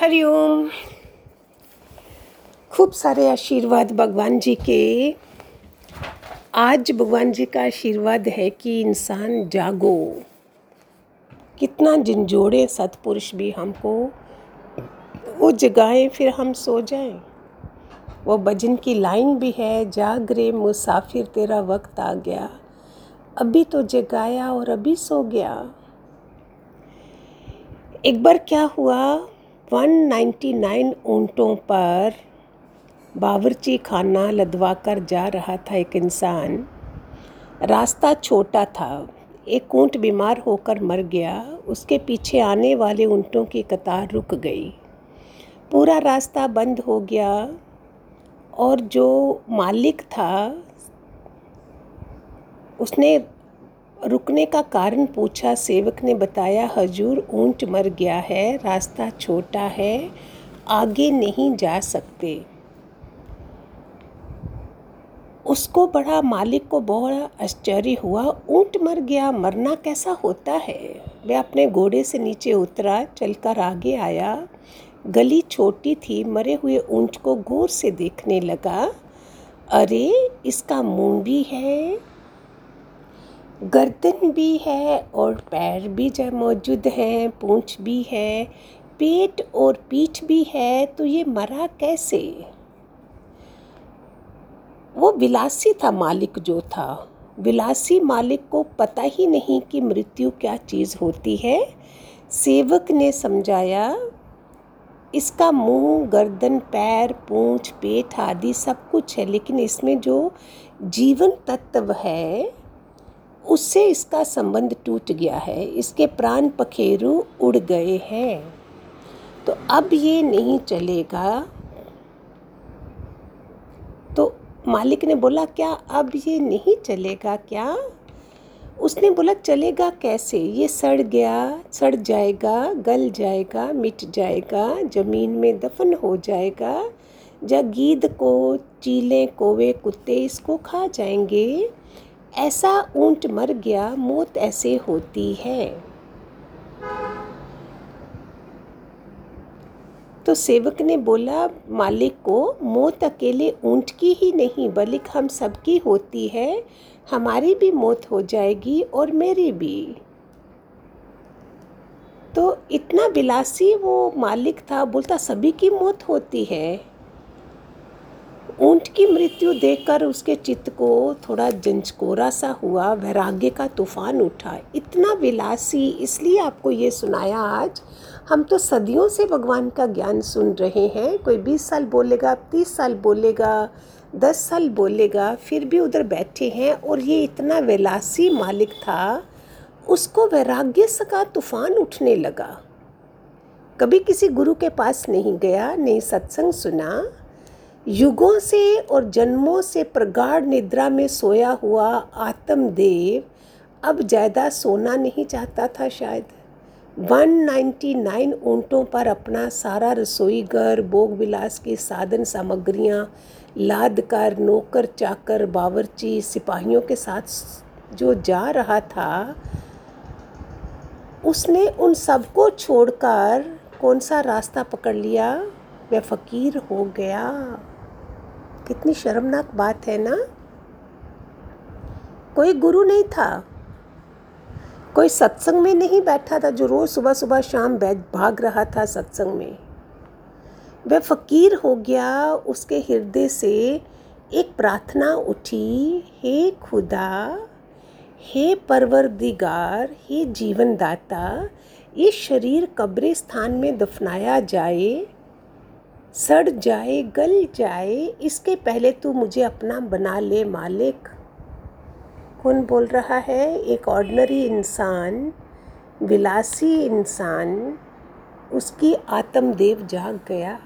हरिओम खूब सारे आशीर्वाद भगवान जी के। आज भगवान जी का आशीर्वाद है कि इंसान जागो। कितना झंझोड़े सतपुरुष भी हमको वो जगाएँ, फिर हम सो जाएँ। वो भजन की लाइन भी है, जाग रे मुसाफिर, तेरा वक्त आ गया। अभी तो जगाया और अभी सो गया। एक बार क्या हुआ? 199 ऊँटों पर बावरची खाना लदवा कर जा रहा था एक इंसान। रास्ता छोटा था। एक ऊँट बीमार होकर मर गया। उसके पीछे आने वाले ऊँटों की कतार रुक गई। पूरा रास्ता बंद हो गया और जो मालिक था, उसने रुकने का कारण पूछा सेवक ने बताया, हजूर, ऊँट मर गया है, रास्ता छोटा है, आगे नहीं जा सकते। उसको बड़ा मालिक को बहुत आश्चर्य हुआ, ऊँट मर गया, मरना कैसा होता है? वह अपने घोड़े से नीचे उतरा, चलकर आगे आया। गली छोटी थी, मरे हुए ऊँट को गौर से देखने लगा। अरे, इसका मुँह भी है? गर्दन भी है और पैर भी मौजूद हैं, पूंछ भी है, पेट और पीठ भी है तो ये मरा कैसे? वो विलासी था मालिक जो था। विलासी मालिक को पता ही नहीं कि मृत्यु क्या चीज़ होती है। सेवक ने समझाया, इसका मुँह, गर्दन, पैर, पूंछ, पेट आदि सब कुछ है, लेकिन इसमें जो जीवन तत्व है उससे इसका संबंध टूट गया है, इसके प्राण पखेरु उड़ गए हैं। तो अब ये नहीं चलेगा। तो मालिक ने बोला, क्या अब ये नहीं चलेगा क्या? उसने बोला, चलेगा कैसे? ये सड़ गया, सड़ जाएगा, गल जाएगा, मिट जाएगा, ज़मीन में दफन हो जाएगा। या गीद को, चीले, कोवे, कुत्ते इसको खा जाएँगे ऐसा ऊँट मर गया, मौत ऐसे होती है। तो सेवक ने बोला, मालिक को, मौत अकेले ऊँट की ही नहीं, बल्कि हम सबकी होती है। हमारी भी मौत हो जाएगी और मेरी भी। तो इतना बिलासी वो मालिक था, बोलता, सभी की मौत होती है। ऊँट की मृत्यु देखकर उसके चित्त को थोड़ा जंचकोरा सा हुआ, वैराग्य का तूफ़ान उठा। इतना विलासी, इसलिए आपको ये सुनाया आज। हम तो सदियों से भगवान का ज्ञान सुन रहे हैं। कोई बीस साल बोलेगा, तीस साल बोलेगा, दस साल बोलेगा, फिर भी उधर बैठे हैं और ये इतना विलासी मालिक था, उसको वैराग्य का तूफ़ान उठने लगा। कभी किसी गुरु के पास नहीं गया, नहीं सत्संग सुना। युगों से और जन्मों से प्रगाढ़ निद्रा में सोया हुआ आत्मदेव अब ज़्यादा सोना नहीं चाहता था शायद। 199 ऊँटों पर अपना सारा रसोई घर भोग विलास की साधन सामग्रियाँ, लाद कर, नौकर, चाकर, बावरची, सिपाहियों के साथ जो जा रहा था, उसने उन सबको छोड़कर कौन सा रास्ता पकड़ लिया? वह फ़कीर हो गया। कितनी शर्मनाक बात है ना। कोई गुरु नहीं था। कोई सत्संग में नहीं बैठा था, जो रोज़ सुबह सुबह शाम बैठ भाग रहा था सत्संग में। वह फ़कीर हो गया, उसके हृदय से एक प्रार्थना उठी, हे खुदा, हे परवरदिगार, हे जीवनदाता ये शरीर कब्रिस्तान में दफनाया जाए सड़ जाए, गल जाए, इसके पहले तू मुझे अपना बना ले मालिक। कौन बोल रहा है? एक ऑर्डनरी इंसान, विलासी इंसान, उसकी आत्मदेव जाग गया।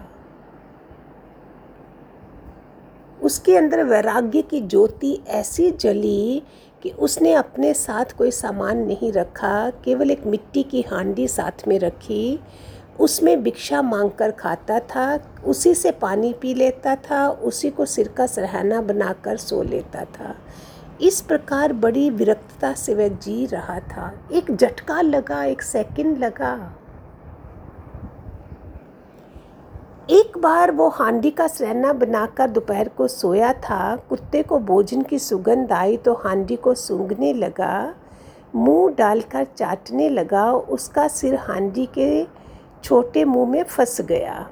उसके अंदर वैराग्य की ज्योति ऐसी जली कि उसने अपने साथ कोई सामान नहीं रखा, केवल एक मिट्टी की हांडी साथ में रखी। उसमें भिक्षा मांग कर खाता था, उसी से पानी पी लेता था, उसी को सिर का सरहाना बनाकर सो लेता था। इस प्रकार बड़ी विरक्तता से वह जी रहा था। एक झटका लगा, एक सेकंड लगा। एक बार वो हांडी का सहना बनाकर दोपहर को सोया था, कुत्ते को भोजन की सुगंध आई तो हांडी को सूंघने लगा, मुँह डालकर चाटने लगा, उसका सिर हांडी के छोटे मुँह में फंस गया।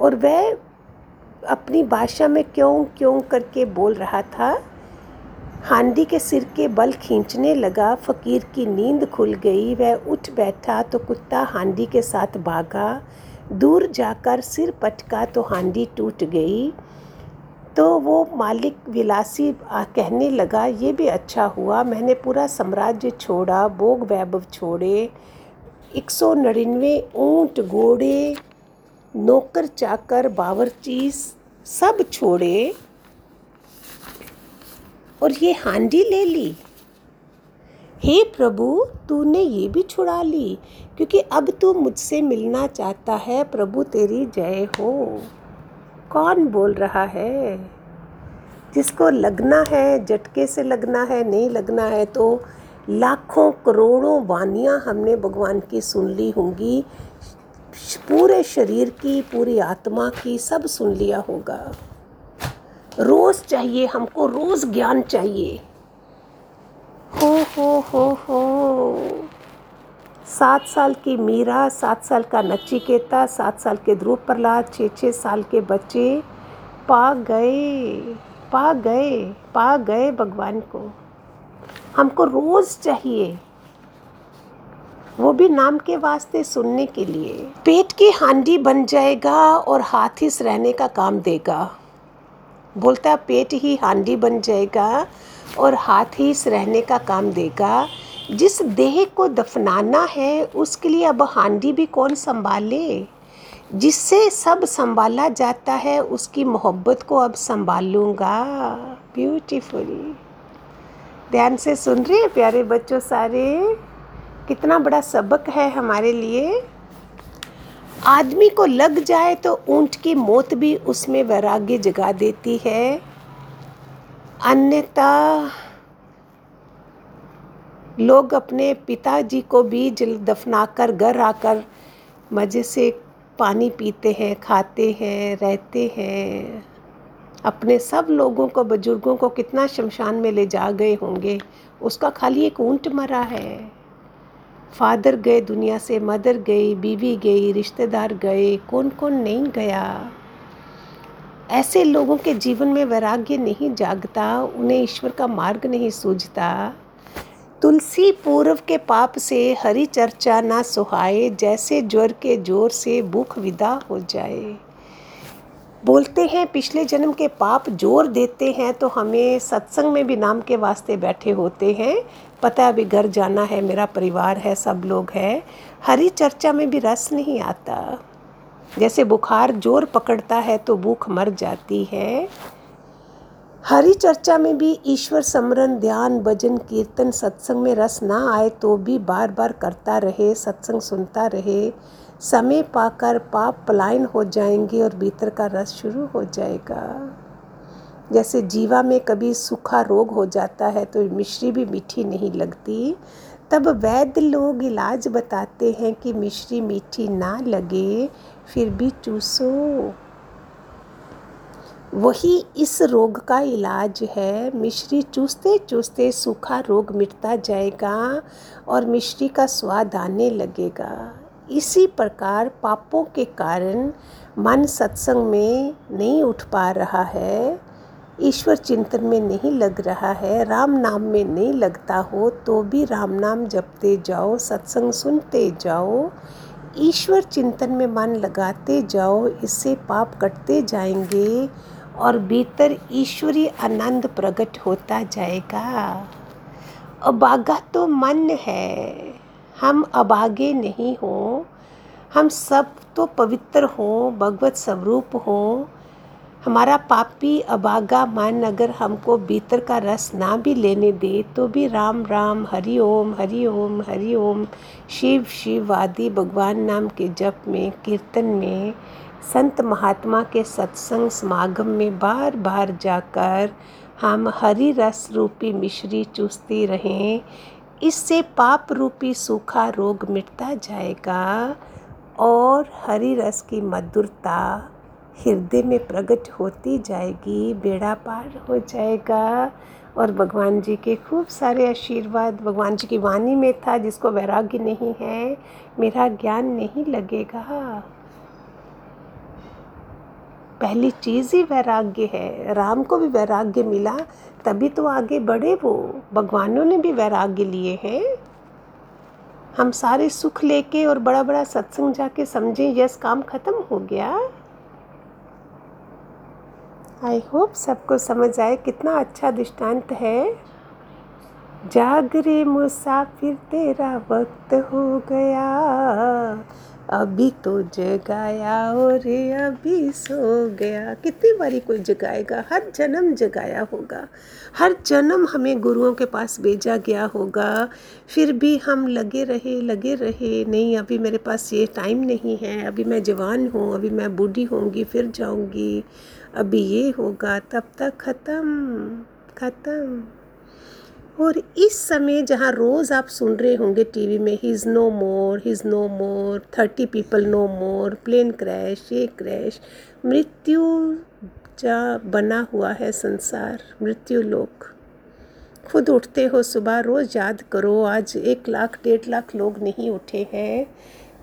और वह अपनी भाषा में क्यों क्यों करके बोल रहा था? हांडी के सिर के बल खींचने लगा, फकीर की नींद खुल गई। वह उठ बैठा तो कुत्ता हांडी के साथ भागा। दूर जाकर सिर पटका तो हांडी टूट गई। तो वो मालिक विलासी कहने लगा, ये भी अच्छा हुआ, मैंने पूरा साम्राज्य छोड़ा, भोग वैभव छोड़े। एक सौ नड़िनवे ऊँट, घोड़े, नौकर, चाकर बावरची सब छोड़े और ये हांडी ले ली। हे प्रभु, तूने ये भी छुड़ा ली, क्योंकि अब तू मुझसे मिलना चाहता है, प्रभु तेरी जय हो। कौन बोल रहा है? जिसको लगना है, झटके से लगना है, नहीं लगना है तो लाखों करोड़ों वानियाँ हमने भगवान की सुन ली होंगी। पूरे शरीर की, पूरी आत्मा की सब सुन लिया होगा। रोज़ चाहिए हमको, रोज़ ज्ञान चाहिए। हो हो हो हो। सात साल की मीरा, सात साल का नचिकेता सात साल के ध्रुव प्रहलाद छः छः साल के बच्चे पा गए पा गए पा गए भगवान को। हमको रोज़ चाहिए। वो भी नाम के वास्ते सुनने के लिए। पेट की हांडी बन जाएगा और हाथ हिस रहने का काम देगा। बोलता है, पेट ही हांडी बन जाएगा और हाथ ही रहने का काम देगा। जिस देह को दफनाना है, उसके लिए अब हांडी भी कौन संभाले? जिससे सब संभाला जाता है, उसकी मोहब्बत को अब संभालूँगा ब्यूटीफुली ध्यान से सुन रहे प्यारे बच्चों सारे? कितना बड़ा सबक है हमारे लिए। आदमी को लग जाए तो ऊँट की मौत भी उसमें वैराग्य जगा देती है। अन्यथा लोग अपने पिताजी को भी जल दफनाकर, घर आकर मज़े से पानी पीते हैं, खाते हैं, रहते हैं। अपने सब लोगों को, बुज़ुर्गों को कितना शमशान में ले जा गए होंगे। उसका खाली एक ऊँट मरा है। फादर गए दुनिया से, मदर गई, बीवी गई, रिश्तेदार गए कौन कौन नहीं गया। ऐसे लोगों के जीवन में वैराग्य नहीं जागता, उन्हें ईश्वर का मार्ग नहीं सूझता। तुलसी पूर्व के पाप से हरी चर्चा ना सुहाए, जैसे ज्वर के ज़ोर से भूख विदा हो जाए। बोलते हैं, पिछले जन्म के पाप ज़ोर देते हैं तो हमें सत्संग में भी नाम के वास्ते बैठे होते हैं। पता है, अभी घर जाना है, मेरा परिवार है, सब लोग हैं। हरी चर्चा में भी रस नहीं आता। जैसे बुखार ज़ोर पकड़ता है तो भूख मर जाती है। हरी चर्चा में भी ईश्वर समरण, ध्यान, भजन, कीर्तन, सत्संग में रस ना आए तो भी बार बार करता रहे, सत्संग सुनता रहे। समय पाकर पाप पलायन हो जाएँगे और भीतर का रस शुरू हो जाएगा। जैसे जीवा में कभी सूखा रोग हो जाता है तो मिश्री भी मीठी नहीं लगती। तब वैद्य लोग इलाज बताते हैं कि मिश्री मीठी ना लगे, फिर भी चूसो। वही इस रोग का इलाज है। मिश्री चूसते चूसते सूखा रोग मिटता जाएगा और मिश्री का स्वाद आने लगेगा। इसी प्रकार पापों के कारण मन सत्संग में नहीं उठ पा रहा है। ईश्वर चिंतन में नहीं लग रहा है। राम नाम में नहीं लगता हो तो भी राम नाम जपते जाओ, सत्संग सुनते जाओ, ईश्वर चिंतन में मन लगाते जाओ, इससे पाप कटते जाएँगे और भीतर ईश्वरी आनंद प्रकट होता जाएगा। अबागा तो मन है। हम अबागे नहीं हों। हम सब तो पवित्र हों, भगवत स्वरूप हों। हमारा पापी अबागा मन अगर हमको भीतर का रस ना भी लेने दे तो भी राम राम, हरि ओम हरि ओम हरि ओम, शिव शिव आदि भगवान नाम के जप में, कीर्तन में, संत महात्मा के सत्संग समागम में बार बार जाकर हम हरि रस रूपी मिश्री चूसते रहें। इससे पाप रूपी सूखा रोग मिटता जाएगा और हरी रस की मधुरता हृदय में प्रकट होती जाएगी, बेड़ा पार हो जाएगा। और भगवान जी के खूब सारे आशीर्वाद, भगवान जी की वाणी में था, जिसको वैराग्य नहीं है, मेरा ज्ञान नहीं लगेगा। पहली चीज़ ही वैराग्य है। राम को भी वैराग्य मिला, तभी तो आगे बढ़े वो। भगवानों ने भी वैराग्य लिए हैं। हम सारे सुख लेके और बड़ा बड़ा सत्संग जाके समझें, यस, काम ख़त्म हो गया। आई होप सबको समझ आए कितना अच्छा दृष्टांत है। जागरे मुसाफिर, तेरा वक्त हो गया। अभी तो जगाया और अभी सो गया। कितनी बारी कोई जगाएगा, हर जन्म जगाया होगा। हर जन्म हमें गुरुओं के पास भेजा गया होगा। फिर भी हम लगे रहे लगे रहे, नहीं, अभी मेरे पास ये टाइम नहीं है, अभी मैं जवान हूँ, अभी मैं बूढ़ी होंगी, फिर जाऊँगी। अभी ये होगा, तब तक ख़त्म ख़त्म। और इस समय जहाँ रोज़ आप सुन रहे होंगे टीवी में he is no more he is no more thirty people no more plane crash ये क्रैश मृत्यु जा बना हुआ है संसार, मृत्यु लोक। खुद उठते हो सुबह, रोज़ याद करो, आज एक लाख, डेढ़ लाख लोग नहीं उठे हैं।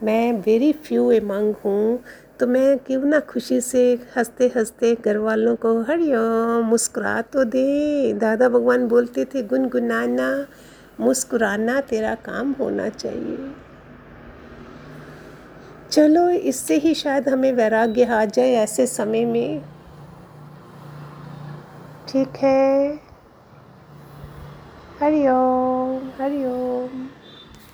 मैं वेरी फ्यू एमंग हूँ तो मैं क्यों ना खुशी से हँसते हँसते घर वालों को हरिओम मुस्कुरा तो दे। दादा भगवान बोलते थे, गुनगुनाना, मुस्कुराना, तेरा काम होना चाहिए। चलो, इससे ही शायद हमें वैराग्य आ जाए ऐसे समय में। ठीक है। हरिओम हरिओम